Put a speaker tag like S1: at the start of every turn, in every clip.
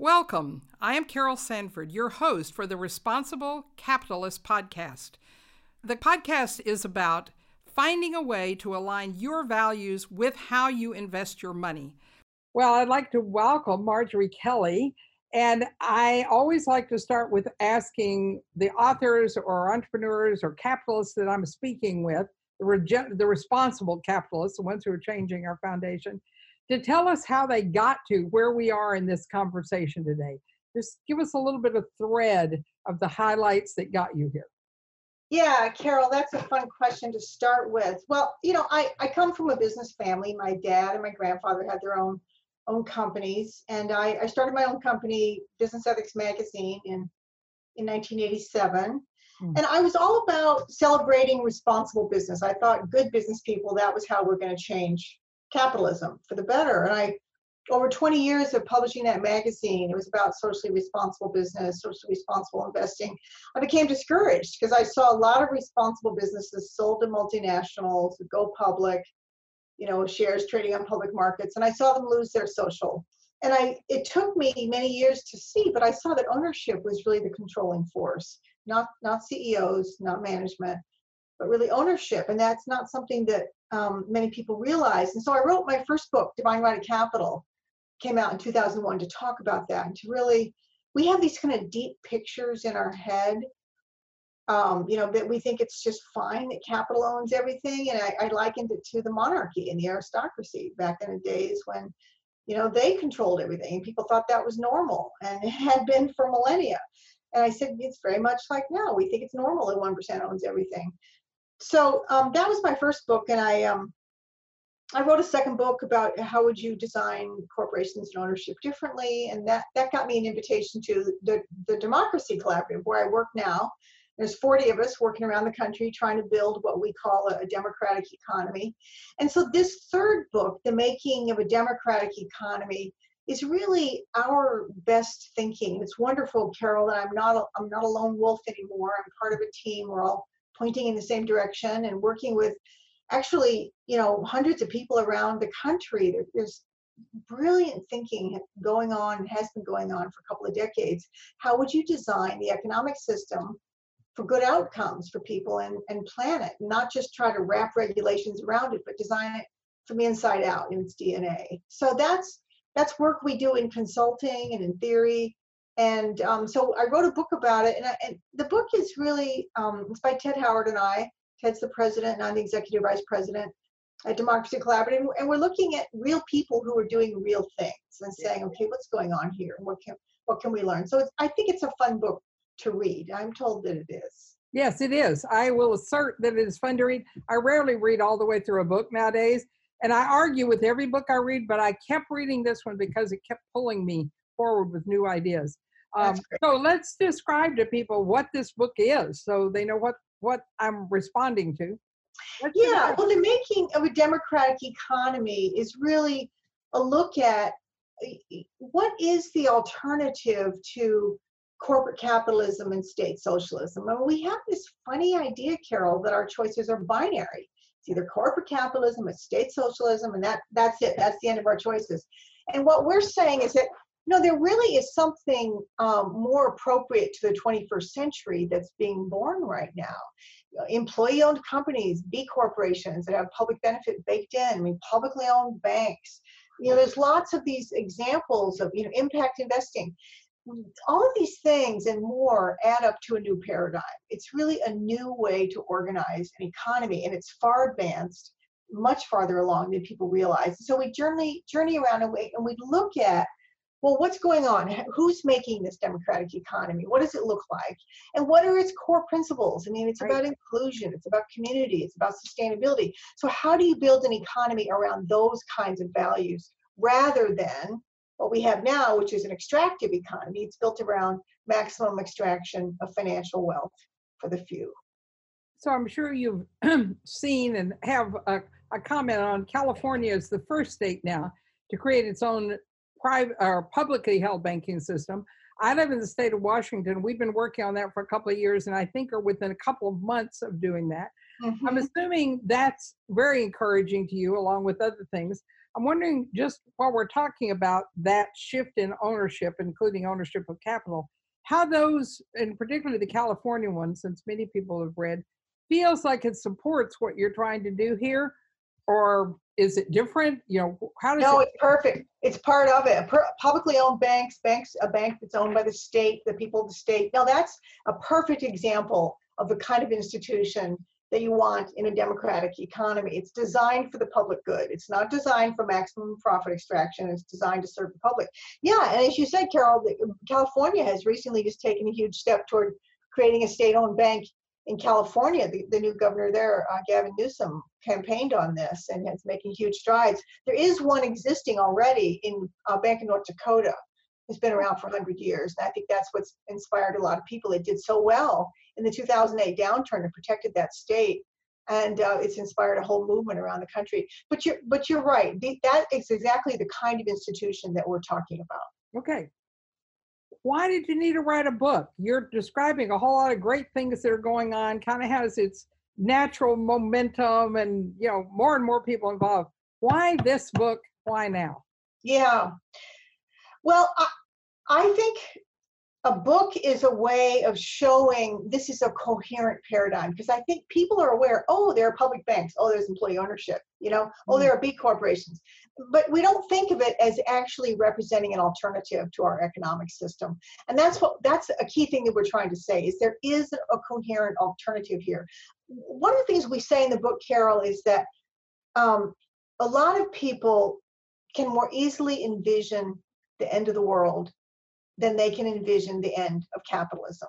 S1: Welcome. I am Carol Sanford, your host for the Responsible Capitalist Podcast. The podcast is about finding a way to align your values with how you invest your money. Well, I'd like to welcome Marjorie Kelly. And I always like to start with asking the authors or entrepreneurs or capitalists that I'm speaking with, the, responsible capitalists, the ones who are changing our foundation, to tell us how they got to where we are in this conversation today. Just give us a little bit of thread of the highlights that got you here.
S2: Yeah, Carol, that's a fun question to start with. Well, you know, I, I come from a business family. My dad and my grandfather had their own own companies, and I, I started my own company, Business Ethics Magazine, in in 1987. Hmm. And I was all about celebrating responsible business. I thought good business people, that was how we're going to change capitalism for the better. And I, over 20 years of publishing that magazine, it was about socially responsible business, socially responsible investing. I became discouraged because I saw a lot of responsible businesses sold to multinationals, go public, you know, shares trading on public markets, and I saw them lose their social. And I, it took me many years to see, but I saw that ownership was really the controlling force, not not CEOs, not management, but really ownership. And that's not something that um, many people realize. And so I wrote my first book, Divine Right of Capital, came out in 2001 to talk about that and to really, we have these kind of deep pictures in our head, um, you know, that we think it's just fine that capital owns everything. And I, I likened it to the monarchy and the aristocracy back in the days when, you know, they controlled everything and people thought that was normal and it had been for millennia. And I said, it's very much like now. We think it's normal that 1% owns everything so um, that was my first book, and I um, I wrote a second book about how would you design corporations and ownership differently, and that that got me an invitation to the the Democracy Collaborative, where I work now. There's 40 of us working around the country trying to build what we call a, a democratic economy. And so this third book, The Making of a Democratic Economy, is really our best thinking. It's wonderful, Carol, that I'm not a, I'm not a lone wolf anymore. I'm part of a team. We're all pointing in the same direction and working with actually you know hundreds of people around the country. There's brilliant thinking going on has been going on for a couple of decades. How would you design the economic system for good outcomes for people and, and plan it not just try to wrap regulations around it but design it from inside out in its dna so that's that's work we do in consulting and in theory and um, so I wrote a book about it, and, I, and the book is really um, it's by Ted Howard and I. Ted's the president, and I'm the executive vice president at Democracy Collaborative, and we're looking at real people who are doing real things and saying, okay, what's going on here, and what can what can we learn? So I think it's a fun book to read. I'm told that it is.
S1: Yes, it is. I will assert that it is fun to read. I rarely read all the way through a book nowadays, and I argue with every book I read, but I kept reading this one because it kept pulling me forward with new ideas. Um, so let's describe to people what this book is so they know what, what I'm responding to.
S2: Let's yeah, well, the making of a democratic economy is really a look at what is the alternative to corporate capitalism and state socialism. And we have this funny idea, Carol, that our choices are binary. It's either corporate capitalism or state socialism, and that that's it. That's the end of our choices. And what we're saying is that no, there really is something um, more appropriate to the 21st century that's being born right now. Employee owned companies, B corporations that have public benefit baked in, I mean, publicly owned banks. You know, there's lots of these examples of, you know, impact investing. All of these things and more add up to a new paradigm. It's really a new way to organize an economy, and it's far advanced, much farther along than people realize. So we journey journey around and we, and we look at well, what's going on? Who's making this democratic economy? What does it look like? And what are its core principles? I mean, it's right. about inclusion, it's about community, it's about sustainability. So, how do you build an economy around those kinds of values rather than what we have now, which is an extractive economy? It's built around maximum extraction of financial wealth for the few.
S1: So, I'm sure you've seen and have a, a comment on California is the first state now to create its own private or publicly held banking system. I live in the state of Washington. We've been working on that for a couple of years, and I think are within a couple of months of doing that. Mm-hmm. I'm assuming that's very encouraging to you, along with other things. I'm wondering just while we're talking about that shift in ownership, including ownership of capital, how those, and particularly the California one, since many people have read, feels like it supports what you're trying to do here, or is it different? You know, how does
S2: no,
S1: it?
S2: it's perfect. It's part of it. Per- publicly owned banks, banks, a bank that's owned by the state, the people of the state. Now that's a perfect example of the kind of institution that you want in a democratic economy. It's designed for the public good. It's not designed for maximum profit extraction. It's designed to serve the public. Yeah, and as you said, Carol, California has recently just taken a huge step toward creating a state-owned bank in California, the, the new governor there, uh, Gavin Newsom, campaigned on this and is making huge strides. There is one existing already in uh, Bank of North Dakota. It's been around for 100 years. And I think that's what's inspired a lot of people. It did so well in the 2008 downturn and protected that state. And uh, it's inspired a whole movement around the country. But you're, but you're right. The, that is exactly the kind of institution that we're talking about.
S1: Okay, why did you need to write a book? You're describing a whole lot of great things that are going on, kind of has its natural momentum and, you know, more and more people involved. Why this book? Why now?
S2: Yeah. Well, I, I think a book is a way of showing this is a coherent paradigm because I think people are aware, oh, there are public banks, oh, there's employee ownership, you know, oh, mm-hmm. there are B corporations. But we don't think of it as actually representing an alternative to our economic system. And that's what that's a key thing that we're trying to say is there is a coherent alternative here. One of the things we say in the book, Carol, is that um, a lot of people can more easily envision the end of the world then they can envision the end of capitalism.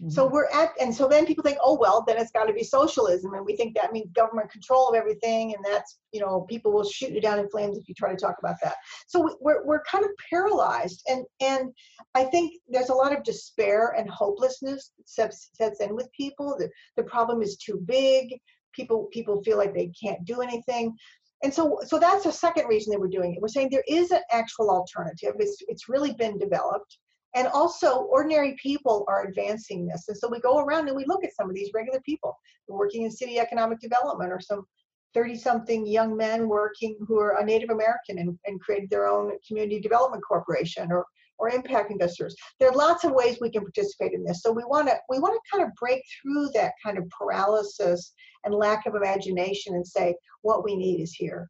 S2: Mm-hmm. So we're at, and so then people think, oh, well, then it's got to be socialism. And we think that means government control of everything. And that's, you know, people will shoot you down in flames if you try to talk about that. So we're, we're kind of paralyzed. And, and I think there's a lot of despair and hopelessness that sets, sets in with people. The, the problem is too big. People, people feel like they can't do anything and so so that's the second reason that we're doing it we're saying there is an actual alternative it's it's really been developed and also, ordinary people are advancing this. And so we go around and we look at some of these regular people working in city economic development or some 30 something young men working who are a Native American and, and created their own community development corporation or or impact investors. There are lots of ways we can participate in this. So we want to we want to kind of break through that kind of paralysis and lack of imagination and say what we need is here.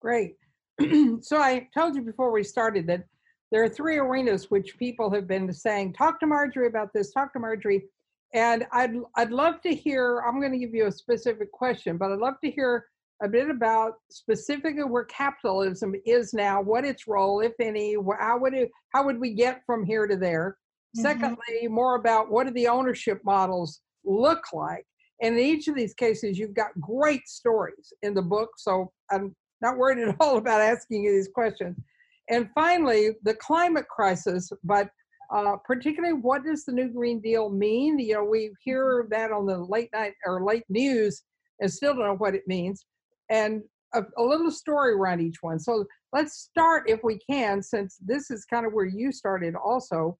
S1: Great. so I told you before we started that there are three arenas which people have been saying, talk to Marjorie about this, talk to Marjorie. And I'd, I'd love to hear, I'm going to give you a specific question, but I'd love to hear a bit about specifically where capitalism is now, what its role, if any, how would it, how would we get from here to there? Mm-hmm. Secondly, more about what do the ownership models look like? And in each of these cases, you've got great stories in the book, so I'm not worried at all about asking you these questions. And finally, the climate crisis, but uh, particularly what does the new Green Deal mean? You know, we hear that on the late night or late news and still don't know what it means. And a, a little story around each one. So let's start, if we can, since this is kind of where you started also.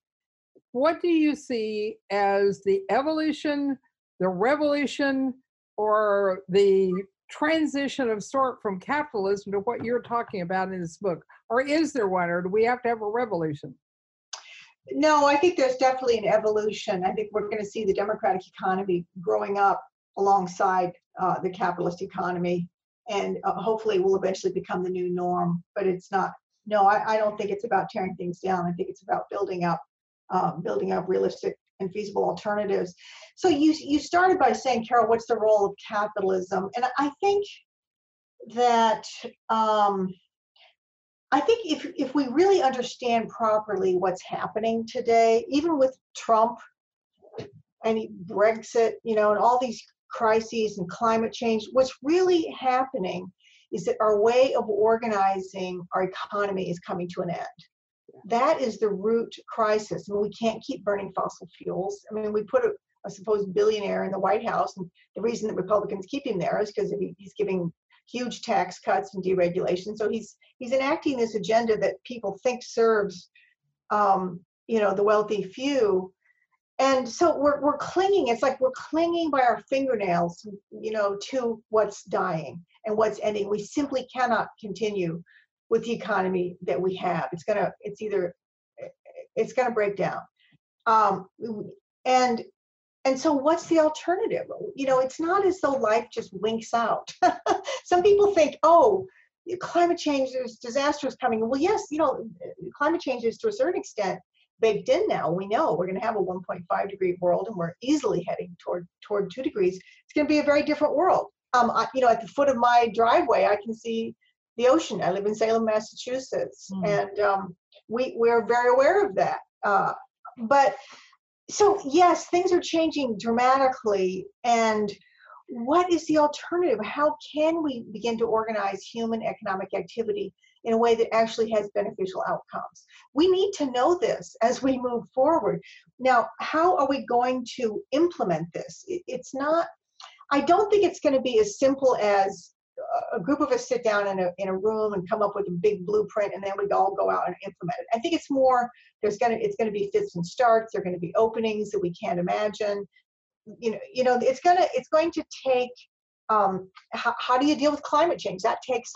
S1: What do you see as the evolution, the revolution, or the transition of sort from capitalism to what you're talking about in this book? Or is there one, or do we have to have a revolution?
S2: No, I think there's definitely an evolution. I think we're going to see the democratic economy growing up alongside uh, the capitalist economy, and uh, hopefully will eventually become the new norm. But it's not. No, I, I, don't think it's about tearing things down. I think it's about building up, uh, building up realistic and feasible alternatives. So you you started by saying, Carol, what's the role of capitalism? And I think that um, I think if if we really understand properly what's happening today, even with Trump and Brexit, you know, and all these crises and climate change, what's really happening is that our way of organizing our economy is coming to an end that is the root crisis. I mean, we can't keep burning fossil fuels. I mean, we put a, a supposed billionaire in the White House, and the reason that Republicans keep him there is because he's giving huge tax cuts and deregulation. So he's he's enacting this agenda that people think serves, um, you know, the wealthy few. and so we're, we're clinging it's like we're clinging by our fingernails you know to what's dying and what's ending we simply cannot continue with the economy that we have it's gonna it's either it's gonna break down um, and and so what's the alternative you know it's not as though life just winks out some people think oh climate change there's disasters coming well yes you know climate change is to a certain extent baked in now. We know we're going to have a 1.5 degree world, and we're easily heading toward toward two degrees. It's going to be a very different world. Um, I, you know, at the foot of my driveway, I can see the ocean. I live in Salem, Massachusetts, mm. and um, we we're very aware of that. Uh, but so yes, things are changing dramatically, and what is the alternative? How can we begin to organize human economic activity in a way that actually has beneficial outcomes. We need to know this as we move forward. Now, how are we going to implement this? It's not, I don't think it's going to be as simple as a group of us sit down in a, in a room and come up with a big blueprint and then we all go out and implement it. I think it's more, there's going to, it's going to be fits and starts. There are going to be openings that we can't imagine. You know, you know, it's going to, it's going to take um, how, how, do you deal with climate change? That takes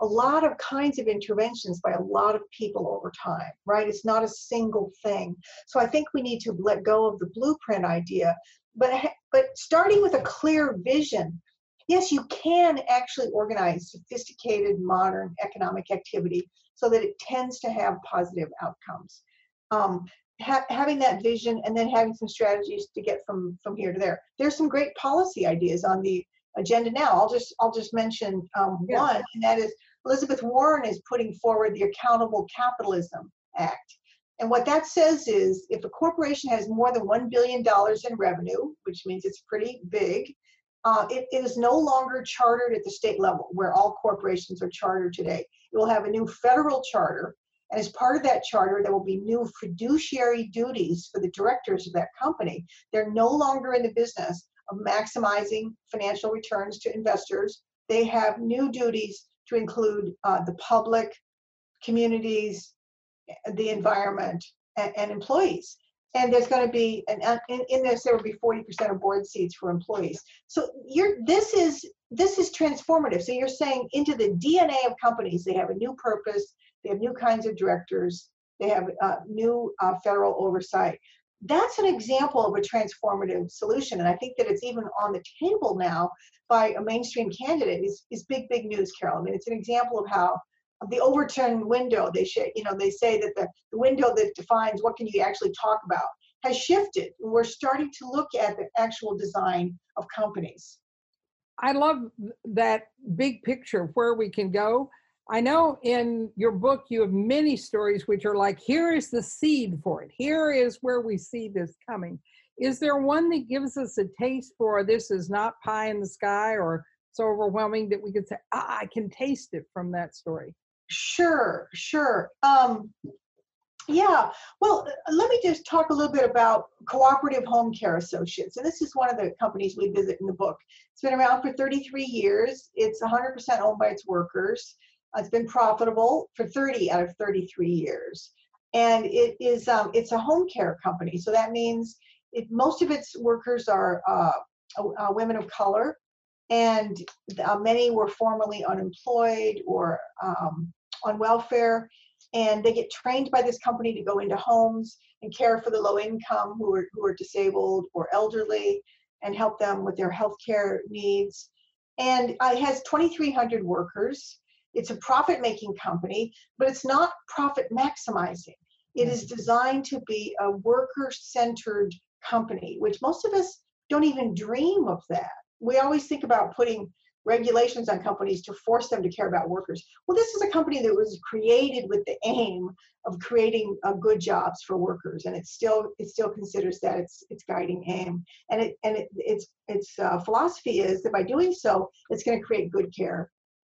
S2: a lot of kinds of interventions by a lot of people over time, right? It's not a single thing. So I think we need to let go of the blueprint idea, but but starting with a clear vision. Yes, you can actually organize sophisticated modern economic activity so that it tends to have positive outcomes. Um, ha having that vision and then having some strategies to get from from here to there. There's some great policy ideas on the agenda now. I'll just I'll just mention um, yeah. one, and that is Elizabeth Warren is putting forward the Accountable Capitalism Act. And what that says is if a corporation has more than $1 billion in revenue, which means it's pretty big, uh, it, it is no longer chartered at the state level where all corporations are chartered today. It will have a new federal charter. And as part of that charter, there will be new fiduciary duties for the directors of that company. They're no longer in the business of maximizing financial returns to investors. They have new duties to include uh, the public, communities, the environment, and, and employees. And there's going to be, an, in, in this, there will be 40% of board seats for employees. So you're, this is this is transformative. So you're saying into the DNA of companies, they have a new purpose, they have new kinds of directors, they have uh, new uh, federal oversight that's an example of a transformative solution. And I think that it's even on the table now by a mainstream candidate is, is big, big news, Carol. I mean, it's an example of how the Overton window, they say, you know, they say that the, the window that defines what can you actually talk about has shifted. We're starting to look at the actual design of companies.
S1: I love that big picture of where we can go. I know in your book you have many stories which are like, here is the seed for it. Here is where we see this coming. Is there one that gives us a taste for this is not pie in the sky or so overwhelming that we could say, ah, I can taste it from that story?
S2: Sure, sure. Um, yeah, well, let me just talk a little bit about Cooperative Home Care Associates. And this is one of the companies we visit in the book. It's been around for 33 years. It's 100% owned by its workers. It's been profitable for 30 out of 33 years. And it is um, it's a home care company. So that means it, most of its workers are uh, uh, women of color, and uh, many were formerly unemployed or um, on welfare. And they get trained by this company to go into homes and care for the low income who are, who are disabled or elderly and help them with their health care needs. And uh, it has 2,300 workers. It's a profit making company, but it's not profit maximizing. It is designed to be a worker centered company, which most of us don't even dream of that. We always think about putting regulations on companies to force them to care about workers. Well, this is a company that was created with the aim of creating uh, good jobs for workers, and it still it still considers that its its guiding aim. And it and it, its its uh, philosophy is that by doing so, it's going to create good care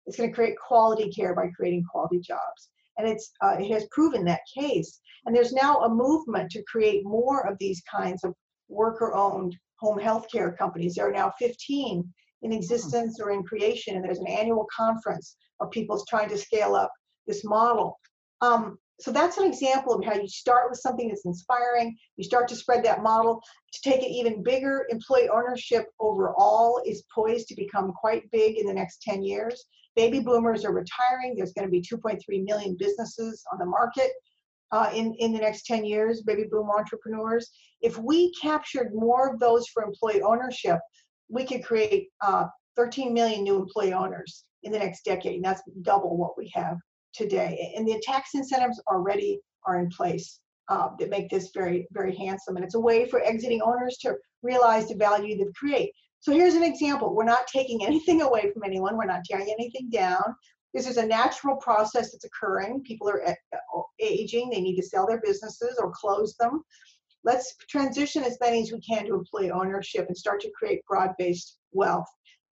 S2: it's going to create quality care by creating quality jobs. And it's, uh, it has proven that case. And there's now a movement to create more of these kinds of worker owned home health care companies. There are now 15 in existence or in creation, and there's an annual conference of people trying to scale up this model. Um, so that's an example of how you start with something that's inspiring. You start to spread that model to take it even bigger. Employee ownership overall is poised to become quite big in the next 10 years. Baby boomers are retiring. There's going to be 2.3 million businesses on the market uh, in, in the next 10 years, baby boom entrepreneurs. If we captured more of those for employee ownership, we could create uh, 13 million new employee owners in the next decade. And that's double what we have today. And the tax incentives already are in place uh, that make this very, very handsome. And it's a way for exiting owners to realize the value they create. So here's an example. We're not taking anything away from anyone. We're not tearing anything down. This is a natural process that's occurring. People are uh, aging. They need to sell their businesses or close them. Let's transition as many as we can to employee ownership and start to create broad-based wealth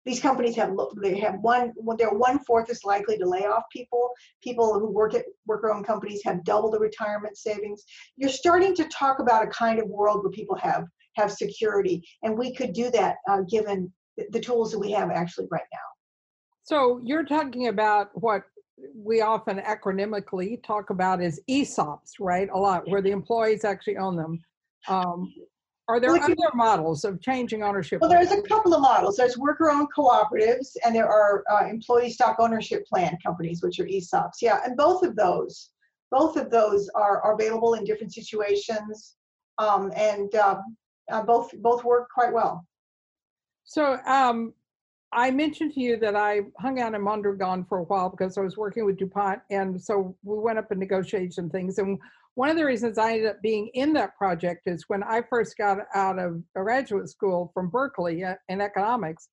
S2: these companies have they have one they're one fourth as likely to lay off people people who work at worker owned companies have double the retirement savings you're starting to talk about a kind of world where people have have security and we could do that uh, given the tools that we have actually right now
S1: so you're talking about what we often acronymically talk about as ESOPs, right? A lot where the employees actually own them. Um, are there other models of changing ownership?
S2: Well, there's a couple of models. There's worker-owned cooperatives, and there are uh, employee stock ownership plan companies, which are ESOPs. Yeah, and both of those, both of those are, are available in different situations, um, and uh, uh, both both work quite well.
S1: So um, I mentioned to you that I hung out in Mondragon for a while because I was working with DuPont, and so we went up and negotiated some things. And one of the reasons I ended up being in that project is when I first got out of graduate school from Berkeley uh, in economics,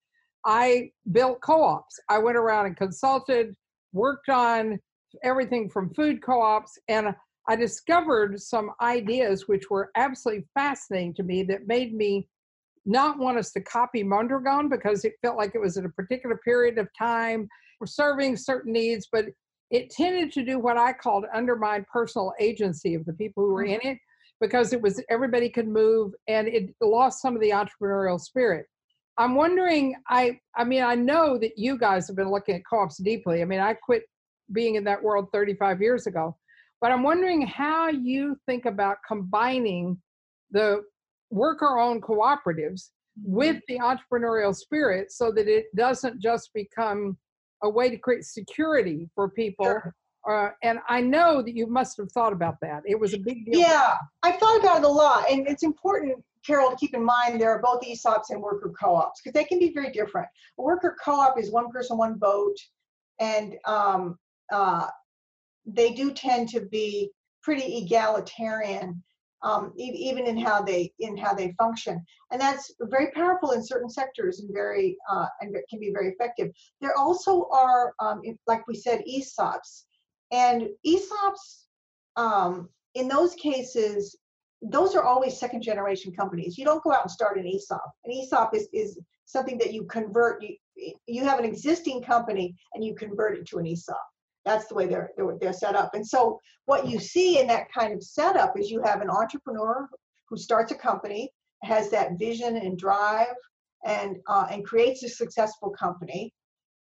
S1: I built co ops. I went around and consulted, worked on everything from food co ops, and I discovered some ideas which were absolutely fascinating to me that made me not want us to copy Mondragon because it felt like it was at a particular period of time, serving certain needs, but it tended to do what I called undermine personal agency of the people who were in mm-hmm. it because it was everybody could move and it lost some of the entrepreneurial spirit. I'm wondering, I I mean, I know that you guys have been looking at co-ops deeply. I mean, I quit being in that world 35 years ago, but I'm wondering how you think about combining the worker-owned cooperatives with mm-hmm. the entrepreneurial spirit so that it doesn't just become a way to create security for people. Sure. Uh, and I know that you must have thought about that. It was a big deal.
S2: Yeah, I've thought about it a lot. And it's important, Carol, to keep in mind there are both ESOPs and worker co ops because they can be very different. A worker co op is one person, one vote. And um, uh, they do tend to be pretty egalitarian um, even in how they in how they function, and that's very powerful in certain sectors and very uh, and can be very effective. There also are, um, like we said, ESOPs, and ESOPs um, in those cases, those are always second generation companies. You don't go out and start an ESOP. An ESOP is is something that you convert. You you have an existing company and you convert it to an ESOP. That's the way they're, they're, they're set up. And so what you see in that kind of setup is you have an entrepreneur who starts a company, has that vision and drive, and uh, and creates a successful company.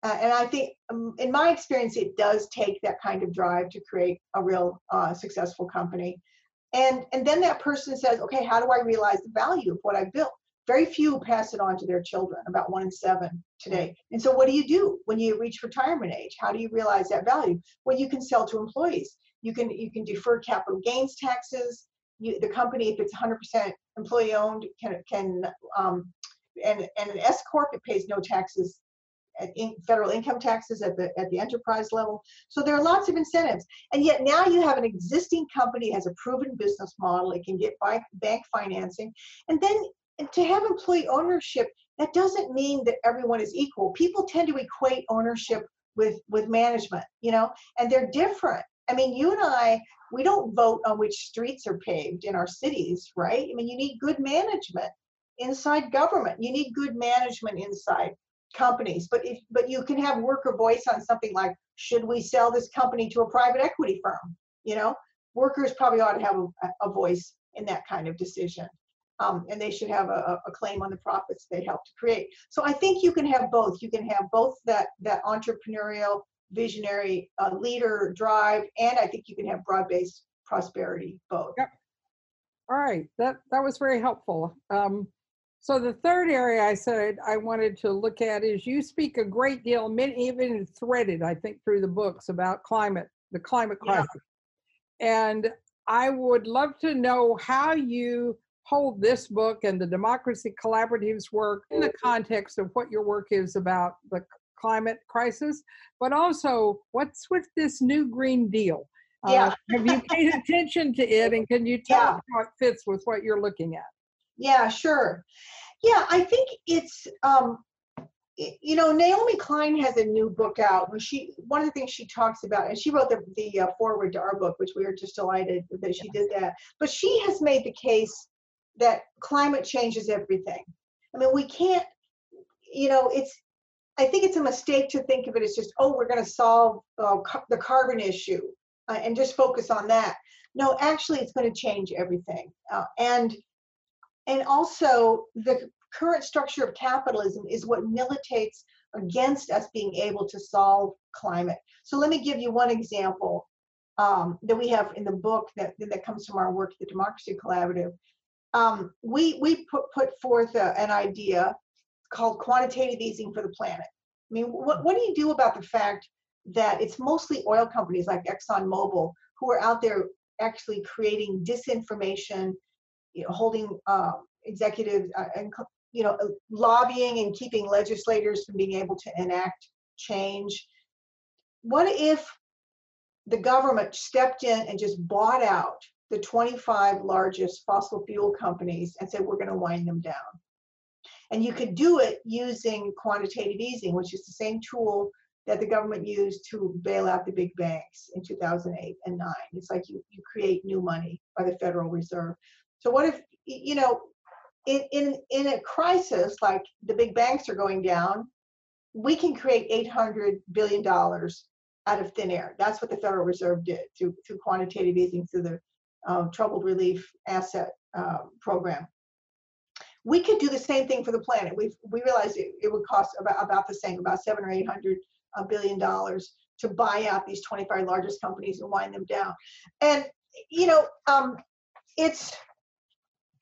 S2: Uh, and I think, um, in my experience, it does take that kind of drive to create a real uh, successful company. And and then that person says, okay, how do I realize the value of what I built? Very few pass it on to their children, about one in seven today. And so, what do you do when you reach retirement age? How do you realize that value? Well, you can sell to employees. You can you can defer capital gains taxes. You, the company, if it's 100% employee owned, can can um, and and an S corp it pays no taxes in federal income taxes at the at the enterprise level. So there are lots of incentives, and yet now you have an existing company has a proven business model. It can get bank financing, and then to have employee ownership, that doesn't mean that everyone is equal. People tend to equate ownership with with management, you know, and they're different. I mean, you and I, we don't vote on which streets are paved in our cities, right? I mean, you need good management inside government. You need good management inside companies. But if but you can have worker voice on something like, should we sell this company to a private equity firm? You know, workers probably ought to have a, a voice in that kind of decision um, and they should have a, a, claim on the profits they help to create. So I think you can have both. You can have both that that entrepreneurial visionary uh, leader drive, and I think you can have broad-based prosperity both.
S1: Yep. All right, that that was very helpful. Um, so the third area I said I wanted to look at is you speak a great deal, even threaded, I think, through the books about climate, the climate crisis. Yeah. And I would love to know how you hold this book and the Democracy Collaborative's work in the context of what your work is about the climate crisis, but also what's with this new Green Deal?
S2: Uh, yeah.
S1: Uh, have you paid attention to it and can you tell yeah. how it fits with what you're looking at?
S2: Yeah, sure. Yeah, I think it's um, you know Naomi Klein has a new book out. When she one of the things she talks about, and she wrote the the uh, foreword to our book, which we were just delighted that she did that. But she has made the case that climate change is everything. I mean, we can't. You know, it's. I think it's a mistake to think of it as just, oh, we're going to solve uh, ca- the carbon issue uh, and just focus on that. No, actually, it's going to change everything. Uh, and and also, the current structure of capitalism is what militates against us being able to solve climate. So let me give you one example um, that we have in the book that, that comes from our work at the Democracy Collaborative. Um, we we put, put forth a, an idea called quantitative easing for the planet. I mean, what, what do you do about the fact that it's mostly oil companies like ExxonMobil who are out there actually creating disinformation you know, holding uh, executives uh, and you know uh, lobbying and keeping legislators from being able to enact change. What if the government stepped in and just bought out the 25 largest fossil fuel companies and said we're going to wind them down? And you could do it using quantitative easing, which is the same tool that the government used to bail out the big banks in 2008 and 9. It's like you, you create new money by the Federal Reserve. So what if you know in in in a crisis like the big banks are going down, we can create 800 billion dollars out of thin air. That's what the Federal Reserve did through through quantitative easing through the um, troubled relief asset uh, program. We could do the same thing for the planet. We we realized it, it would cost about about the same, about seven or eight hundred uh, dollars to buy out these 25 largest companies and wind them down. And you know, um, it's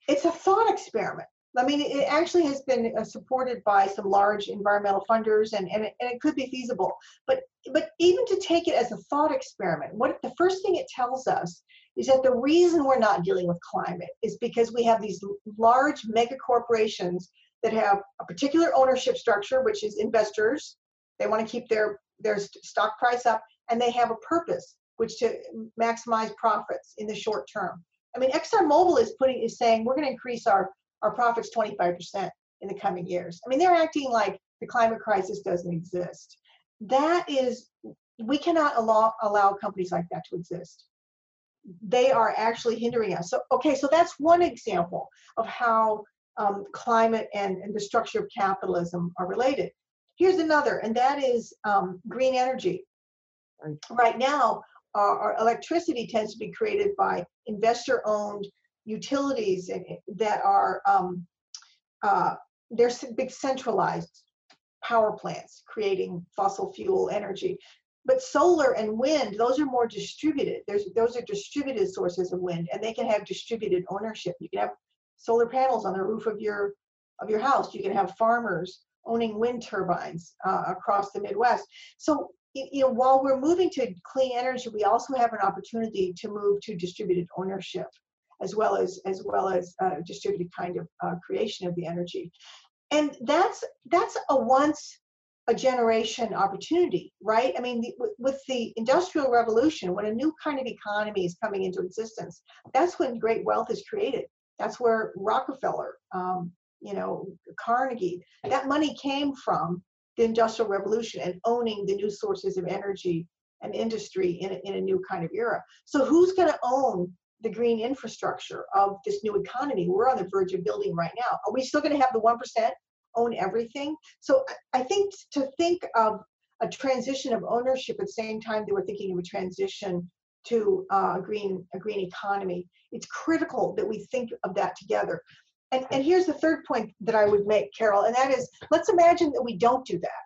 S2: it's a thought experiment. I mean, it actually has been uh, supported by some large environmental funders, and, and, it, and it could be feasible. But but even to take it as a thought experiment, what the first thing it tells us is that the reason we're not dealing with climate is because we have these large mega corporations that have a particular ownership structure, which is investors. They want to keep their their stock price up, and they have a purpose, which to maximize profits in the short term. I mean, ExxonMobil is putting is saying we're going to increase our our profits 25% in the coming years. I mean, they're acting like the climate crisis doesn't exist. That is, we cannot allow allow companies like that to exist. They are actually hindering us. So, okay, so that's one example of how um, climate and, and the structure of capitalism are related. Here's another, and that is um, green energy. Right now, our, our electricity tends to be created by investor-owned utilities that are um, uh, they're big centralized power plants creating fossil fuel energy. But solar and wind, those are more distributed. There's those are distributed sources of wind, and they can have distributed ownership. You can have solar panels on the roof of your of your house. You can have farmers owning wind turbines uh, across the Midwest. So you know, while we're moving to clean energy, we also have an opportunity to move to distributed ownership, as well as as well as uh, distributed kind of uh, creation of the energy, and that's that's a once a generation opportunity, right? I mean, the, with the industrial revolution, when a new kind of economy is coming into existence, that's when great wealth is created. That's where Rockefeller, um, you know, Carnegie, that money came from the industrial revolution and owning the new sources of energy and industry in a, in a new kind of era. So who's going to own the green infrastructure of this new economy we're on the verge of building right now? Are we still going to have the 1% own everything? So I think to think of a transition of ownership at the same time they we're thinking of a transition to uh, a green a green economy. It's critical that we think of that together. And, and here's the third point that I would make, Carol, and that is let's imagine that we don't do that.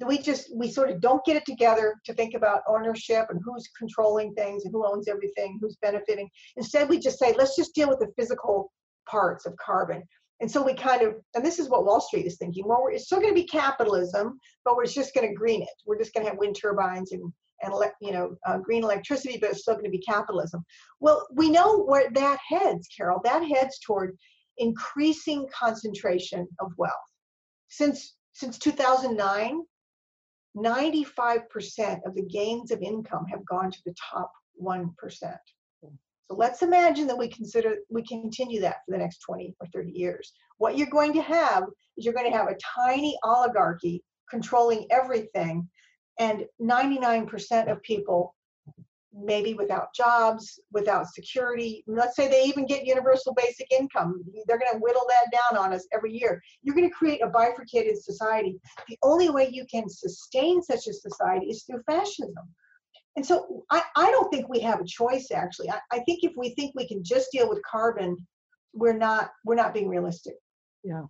S2: that. we just we sort of don't get it together to think about ownership and who's controlling things and who owns everything who's benefiting instead we just say let's just deal with the physical parts of carbon and so we kind of and this is what wall street is thinking well it's still going to be capitalism but we're just going to green it. We're just going to have wind turbines and and you know uh, green electricity but it's still going to be capitalism. Well we know where that heads carol. That heads toward increasing concentration of wealth. Since since 2009 95% of the gains of income have gone to the top 1%. So let's imagine that we consider we continue that for the next 20 or 30 years. What you're going to have is you're going to have a tiny oligarchy controlling everything and 99% of people maybe without jobs, without security. Let's say they even get universal basic income. They're going to whittle that down on us every year. You're going to create a bifurcated society. The only way you can sustain such a society is through fascism. And so I, I don't think we have a choice actually. I, I think if we think we can just deal with carbon, we're not we're not being realistic.
S1: Yeah.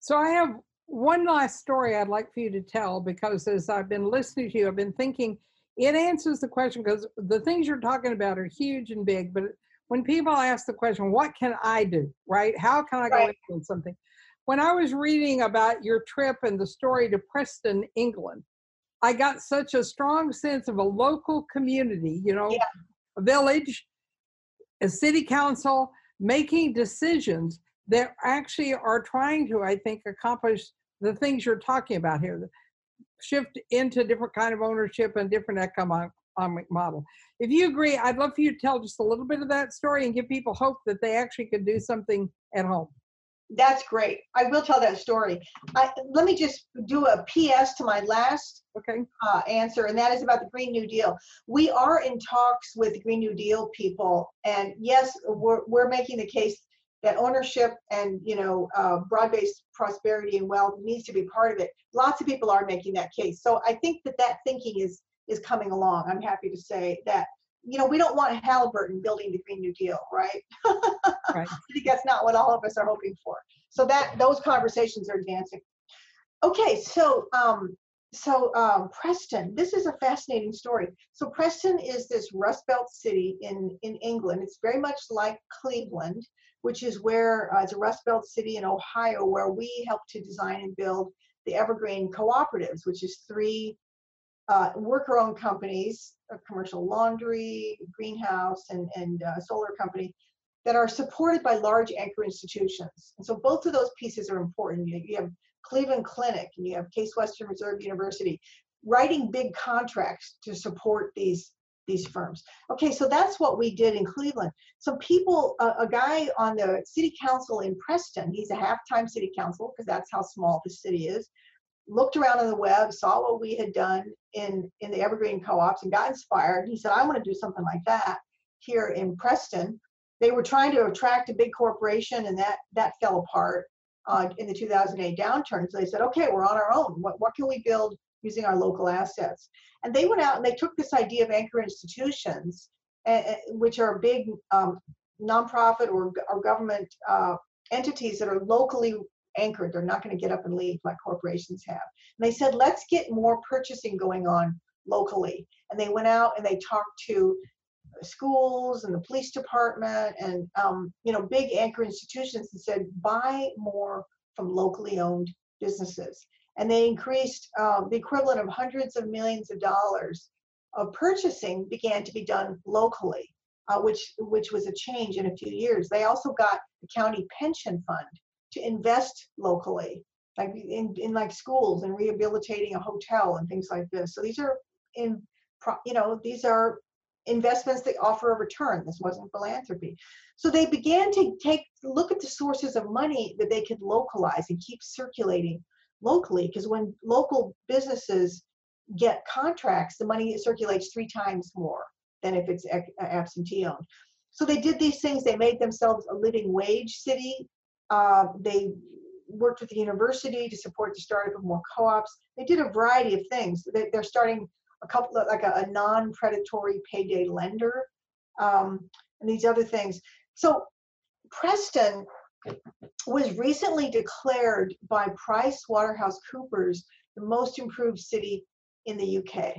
S1: So I have one last story I'd like for you to tell because as I've been listening to you, I've been thinking it answers the question because the things you're talking about are huge and big. But when people ask the question, what can I do, right? How can I go right. into something? When I was reading about your trip and the story to Preston, England, I got such a strong sense of a local community, you know, yeah. a village, a city council making decisions that actually are trying to, I think, accomplish the things you're talking about here shift into different kind of ownership and different economic model. If you agree, I'd love for you to tell just a little bit of that story and give people hope that they actually could do something at home.
S2: That's great. I will tell that story. I, let me just do a PS to my last
S1: okay.
S2: uh, answer, and that is about the Green New Deal. We are in talks with Green New Deal people, and yes, we're, we're making the case that ownership and you know uh, broad-based prosperity and wealth needs to be part of it lots of people are making that case so i think that that thinking is is coming along i'm happy to say that you know we don't want halliburton building the green new deal right, right. i think that's not what all of us are hoping for so that those conversations are advancing okay so um so um, Preston, this is a fascinating story. So Preston is this Rust Belt city in in England. It's very much like Cleveland, which is where uh, it's a Rust Belt city in Ohio, where we helped to design and build the Evergreen Cooperatives, which is three uh, worker-owned companies, a commercial laundry, greenhouse, and, and uh, solar company that are supported by large anchor institutions. And so both of those pieces are important. You, you have Cleveland Clinic and you have Case Western Reserve University writing big contracts to support these these firms. Okay, so that's what we did in Cleveland. So people, a, a guy on the city council in Preston, he's a half-time city council because that's how small the city is, looked around on the web, saw what we had done in, in the Evergreen co-ops and got inspired. He said, I want to do something like that here in Preston. They were trying to attract a big corporation and that, that fell apart uh, in the 2008 downturn. So they said, okay, we're on our own. What, what can we build using our local assets. And they went out and they took this idea of anchor institutions, uh, which are big um, nonprofit or, or government uh, entities that are locally anchored. They're not going to get up and leave like corporations have. And they said, let's get more purchasing going on locally. And they went out and they talked to schools and the police department and um, you know big anchor institutions and said buy more from locally owned businesses and they increased um, the equivalent of hundreds of millions of dollars of purchasing began to be done locally, uh, which which was a change in a few years. They also got the county pension fund to invest locally, like in, in like schools and rehabilitating a hotel and things like this. So these are in you know these are investments that offer a return. This wasn't philanthropy. So they began to take look at the sources of money that they could localize and keep circulating locally because when local businesses get contracts, the money circulates three times more than if it's absentee owned. So they did these things. They made themselves a living wage city. Uh, they worked with the university to support the startup of more co-ops. They did a variety of things. They, are starting a couple of like a, a non-predatory payday lender um, and these other things. So Preston was recently declared by Price Waterhouse Coopers the most improved city in the UK.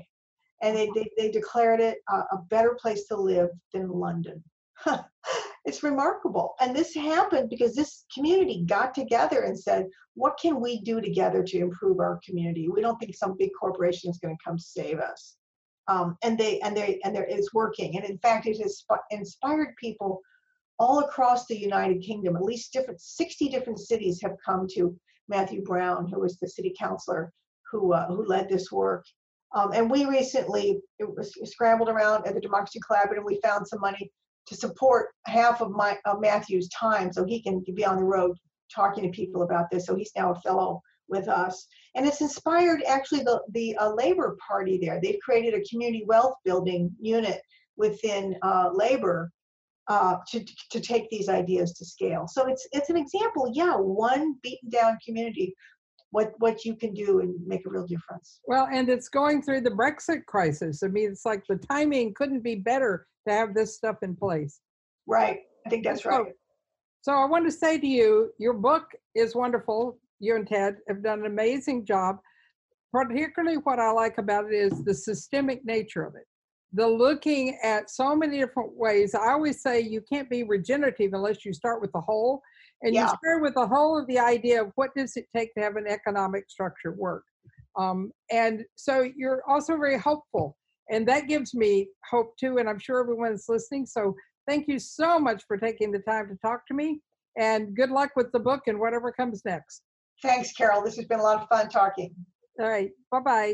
S2: And they, they, they declared it a, a better place to live than London. it's remarkable. And this happened because this community got together and said, what can we do together to improve our community? We don't think some big corporation is going to come save us. Um, and they and they and there it's working. And in fact, it has inspired people all across the United Kingdom. At least different 60 different cities have come to Matthew Brown, who was the city councilor who uh, who led this work. Um, and we recently it was, scrambled around at the Democracy Collaborative we found some money to support half of my uh, Matthew's time so he can be on the road talking to people about this. So he's now a fellow with us. And it's inspired actually the, the uh, Labor Party there. They've created a community wealth building unit within uh, labor uh, to, to take these ideas to scale. So it's it's an example, yeah, one beaten down community, what what you can do and make a real difference.
S1: Well, and it's going through the Brexit crisis. I mean, it's like the timing couldn't be better to have this stuff in place.
S2: Right. I think that's right.
S1: So, so I want to say to you, your book is wonderful. You and Ted have done an amazing job. Particularly, what I like about it is the systemic nature of it the looking at so many different ways. I always say you can't be regenerative unless you start with the whole. And yeah. you start with the whole of the idea of what does it take to have an economic structure work. Um, and so you're also very hopeful. And that gives me hope too. And I'm sure everyone's listening. So thank you so much for taking the time to talk to me. And good luck with the book and whatever comes next.
S2: Thanks, Carol. This has been a lot of fun talking.
S1: All right. Bye bye.